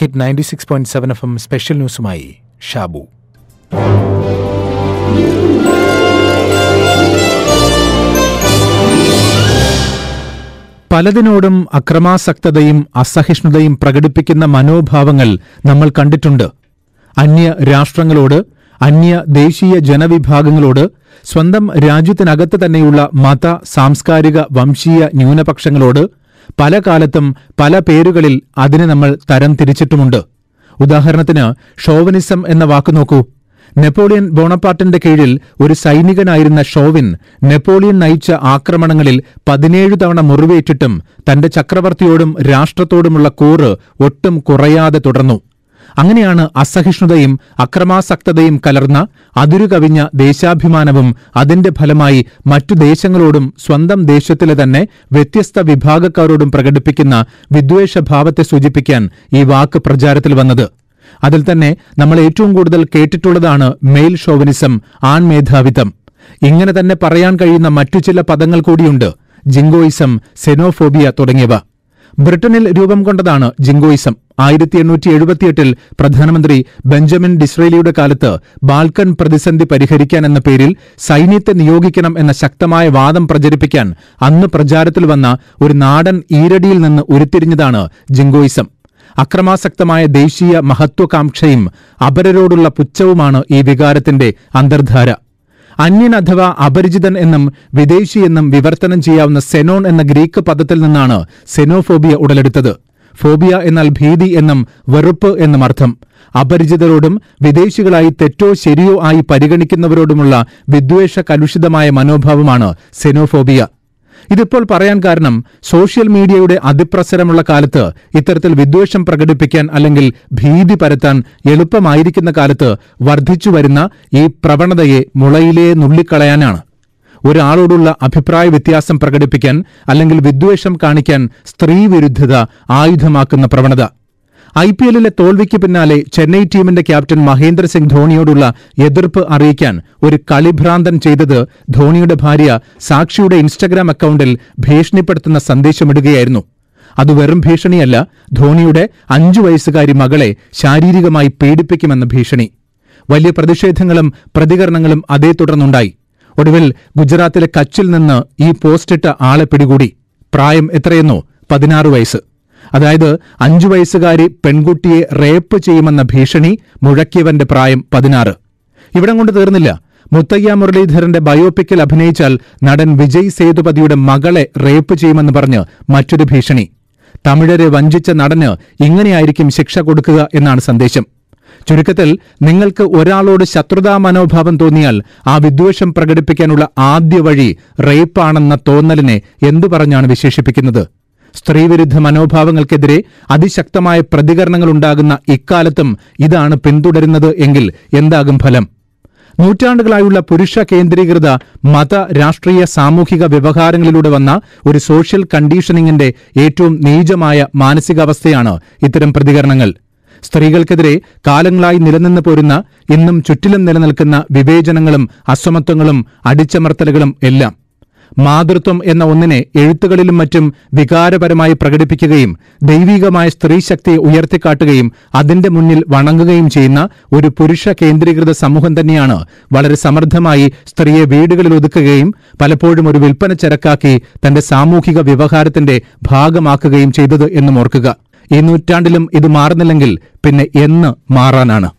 Hit ninety six point seven F M special ന്യൂസുമായി Shabu. പലതിനോടും അക്രമാസക്തതയും അസഹിഷ്ണുതയും പ്രകടിപ്പിക്കുന്ന മനോഭാവങ്ങൾ നമ്മൾ കണ്ടിട്ടുണ്ട്. അന്യ രാഷ്ട്രങ്ങളോട് അന്യ ദേശീയ ജനവിഭാഗങ്ങളോട് സ്വന്തം രാജ്യത്തിനകത്ത് തന്നെയുള്ള മത സാംസ്കാരിക വംശീയ ന്യൂനപക്ഷങ്ങളോട് പല കാലത്തും പല പേരുകളിൽ അതിനെ നമ്മൾ തരം തിരിച്ചിട്ടുമുണ്ട്. ഉദാഹരണത്തിന് ഷോവനിസം എന്ന വാക്ക് നോക്കൂ. നെപ്പോളിയൻ ബോണപ്പാട്ടിന്റെ കീഴിൽ ഒരു സൈനികനായിരുന്ന ഷോവിൻ നെപ്പോളിയൻ നയിച്ച ആക്രമണങ്ങളിൽ പതിനേഴ് തവണ മുറിവേറ്റിട്ടും തന്റെ ചക്രവർത്തിയോടും രാഷ്ട്രത്തോടുമുള്ള കൂറ് ഒട്ടും കുറയാതെ തുടർന്നു. അങ്ങനെയാണ് അസഹിഷ്ണുതയും അക്രമാസക്തതയും കലർന്ന അതിരുകവിഞ്ഞ ദേശാഭിമാനവും അതിന്റെ ഫലമായി മറ്റു ദേശങ്ങളോടും സ്വന്തം ദേശത്തിലെ തന്നെ വ്യത്യസ്ത വിഭാഗക്കാരോടും പ്രകടിപ്പിക്കുന്ന വിദ്വേഷഭാവത്തെ സൂചിപ്പിക്കാൻ ഈ വാക്ക് പ്രചാരത്തിൽ വന്നത്. അതിൽ തന്നെ നമ്മൾ ഏറ്റവും കൂടുതൽ കേട്ടിട്ടുള്ളതാണ് മെയിൽ ഷോവനിസം ആൺമേധാവിത്വം ഇങ്ങനെ തന്നെ പറയാൻ കഴിയുന്ന മറ്റു ചില പദങ്ങൾ കൂടിയുണ്ട് ജിങ്കോയിസം സെനോഫോബിയ തുടങ്ങിയവ. ബ്രിട്ടനിൽ രൂപം കൊണ്ടതാണ് ജിങ്കോയിസം ആയിരത്തി എണ്ണൂറ്റി എഴുപത്തിയെട്ടിൽ പ്രധാനമന്ത്രി ബെഞ്ചമിൻ ഡിസ്രേലിയുടെ കാലത്ത് ബാൽക്കൻ പ്രതിസന്ധി പരിഹരിക്കാൻ എന്ന പേരിൽ സൈന്യത്തെ നിയോഗിക്കണം എന്ന ശക്തമായ വാദം പ്രചരിപ്പിക്കാൻ അന്ന് പ്രചാരത്തിൽ വന്ന ഒരു നാടൻ ഈരടിയിൽ നിന്ന് ഉരുത്തിരിഞ്ഞതാണ് ജിങ്കോയിസം അക്രമാസക്തമായ ദേശീയ മഹത്വകാംക്ഷയും അപരരോടുള്ള പുച്ഛവുമാണ് ഈ വികാരത്തിന്റെ അന്തർധാര. അന്യൻ അഥവാ അപരിചിതൻ എന്നും വിദേശി എന്നും വിവർത്തനം ചെയ്യാവുന്ന സെനോൺ എന്ന ഗ്രീക്ക് പദത്തിൽ നിന്നാണ് സെനോഫോബിയ ഉടലെടുത്തത്. ഫോബിയ എന്നാൽ ഭീതി എന്നും വെറുപ്പ് എന്നും അർത്ഥം. അപരിചിതരോടും വിദേശികളായി തെറ്റോ ശരിയോ ആയി പരിഗണിക്കുന്നവരോടുമുള്ള വിദ്വേഷ കലുഷിതമായ മനോഭാവമാണ് സെനോഫോബിയ. ഇതിപ്പോൾ പറയാൻ കാരണം സോഷ്യൽ മീഡിയയുടെ അതിപ്രസരമുള്ള കാലത്ത് ഇത്തരത്തിൽ വിദ്വേഷം പ്രകടിപ്പിക്കാൻ അല്ലെങ്കിൽ ഭീതി പരത്താൻ എളുപ്പമായിരിക്കുന്ന കാലത്ത് വർദ്ധിച്ചു വരുന്ന ഈ പ്രവണതയെ മുളയിലേ നുള്ളിക്കളയാനാണ്. ഒരാളോടുള്ള അഭിപ്രായ വ്യത്യാസം പ്രകടിപ്പിക്കാൻ അല്ലെങ്കിൽ വിദ്വേഷം കാണിക്കാൻ സ്ത്രീവിരുദ്ധത ആയുധമാക്കുന്ന പ്രവണത. ഐ പി എല്ലിലെ തോൽവിക്ക് പിന്നാലെ ചെന്നൈ ടീമിന്റെ ക്യാപ്റ്റൻ മഹേന്ദ്ര സിംഗ് ധോണിയോടുള്ള എതിർപ്പ് അറിയിക്കാൻ ഒരു കളിഭ്രാന്തൻ ചെയ്തത് ധോണിയുടെ ഭാര്യ സാക്ഷിയുടെ ഇൻസ്റ്റഗ്രാം അക്കൌണ്ടിൽ ഭീഷണിപ്പെടുത്തുന്ന സന്ദേശമിടുകയായിരുന്നു. അത് വെറും ഭീഷണിയല്ല ധോണിയുടെ അഞ്ചു വയസ്സുകാരി മകളെ ശാരീരികമായി പീഡിപ്പിക്കുമെന്ന ഭീഷണി. വലിയ പ്രതിഷേധങ്ങളും പ്രതികരണങ്ങളും അതേ തുടർന്നുണ്ടായി. ഒടുവിൽ ഗുജറാത്തിലെ കച്ചിൽ നിന്ന് ഈ പോസ്റ്റിട്ട ആളെ പിടികൂടി. പ്രായം എത്രയെന്നോ പതിനാറ് വയസ്സ്. അതായത് അഞ്ചു വയസ്സുകാരി പെൺകുട്ടിയെ റേപ്പ് ചെയ്യുമെന്ന ഭീഷണി മുഴക്കിയവന്റെ പ്രായം പതിനാറ്. ഇവിടം കൊണ്ട് തീർന്നില്ല. മുത്തയ്യ മുരളീധരന്റെ ബയോപിക്കിൽ അഭിനയിച്ചാൽ നടൻ വിജയ് സേതുപതിയുടെ മകളെ റേപ്പ് ചെയ്യുമെന്ന് പറഞ്ഞ് മറ്റൊരു ഭീഷണി. തമിഴരെ വഞ്ചിച്ച നടന് ഇങ്ങനെയായിരിക്കും ശിക്ഷ കൊടുക്കുക എന്നാണ് സന്ദേശം. ചുരുക്കത്തിൽ നിങ്ങൾക്ക് ഒരാളോട് ശത്രുതാ മനോഭാവം തോന്നിയാൽ ആ വിദ്വേഷം പ്രകടിപ്പിക്കാനുള്ള ആദ്യ വഴി റേപ്പാണെന്ന തോന്നലിനെ എന്തു പറഞ്ഞാണ് വിശേഷിപ്പിക്കുന്നത്? സ്ത്രീവിരുദ്ധ മനോഭാവങ്ങൾക്കെതിരെ അതിശക്തമായ പ്രതികരണങ്ങൾ ഉണ്ടാകുന്ന ഇക്കാലത്തും ഇതാണ് പിന്തുടരുന്നത് എങ്കിൽ എന്താകും ഫലം? നൂറ്റാണ്ടുകളായുള്ള പുരുഷ കേന്ദ്രീകൃത മത രാഷ്ട്രീയ സാമൂഹിക വ്യവഹാരങ്ങളിലൂടെ വന്ന ഒരു സോഷ്യൽ കണ്ടീഷനിങ്ങിന്റെ ഏറ്റവും നീചമായ മാനസികാവസ്ഥയാണ് ഇത്തരം പ്രതികരണങ്ങൾ. സ്ത്രീകൾക്കെതിരെ കാലങ്ങളായി നിലനിന്നു പോരുന്ന ഇന്നും ചുറ്റിലും നിലനിൽക്കുന്ന വിവേചനങ്ങളും അസമത്വങ്ങളും അടിച്ചമർത്തലുകളും എല്ലാം. മാതൃത്വം എന്ന ഒന്നിനെ എഴുത്തുകളിലും മറ്റും വികാരപരമായി പ്രകടിപ്പിക്കുകയും ദൈവികമായ സ്ത്രീശക്തി ഉയർത്തിക്കാട്ടുകയും അതിന്റെ മുന്നിൽ വണങ്ങുകയും ചെയ്യുന്ന ഒരു പുരുഷ കേന്ദ്രീകൃത സമൂഹം തന്നെയാണ്. വളരെ സമർത്ഥമായി സ്ത്രീയെ വീടുകളിൽ ഒതുക്കുകയും പലപ്പോഴും ഒരു വിൽപ്പന ചരക്കാക്കി തന്റെ സാമൂഹിക വ്യവഹാരത്തിന്റെ ഭാഗമാക്കുകയും ചെയ്തത് എന്നും ഓർക്കുക. ഈ നൂറ്റാണ്ടിലും ഇത് മാറുന്നില്ലെങ്കിൽ പിന്നെ എന്ന് മാറാനാണ്.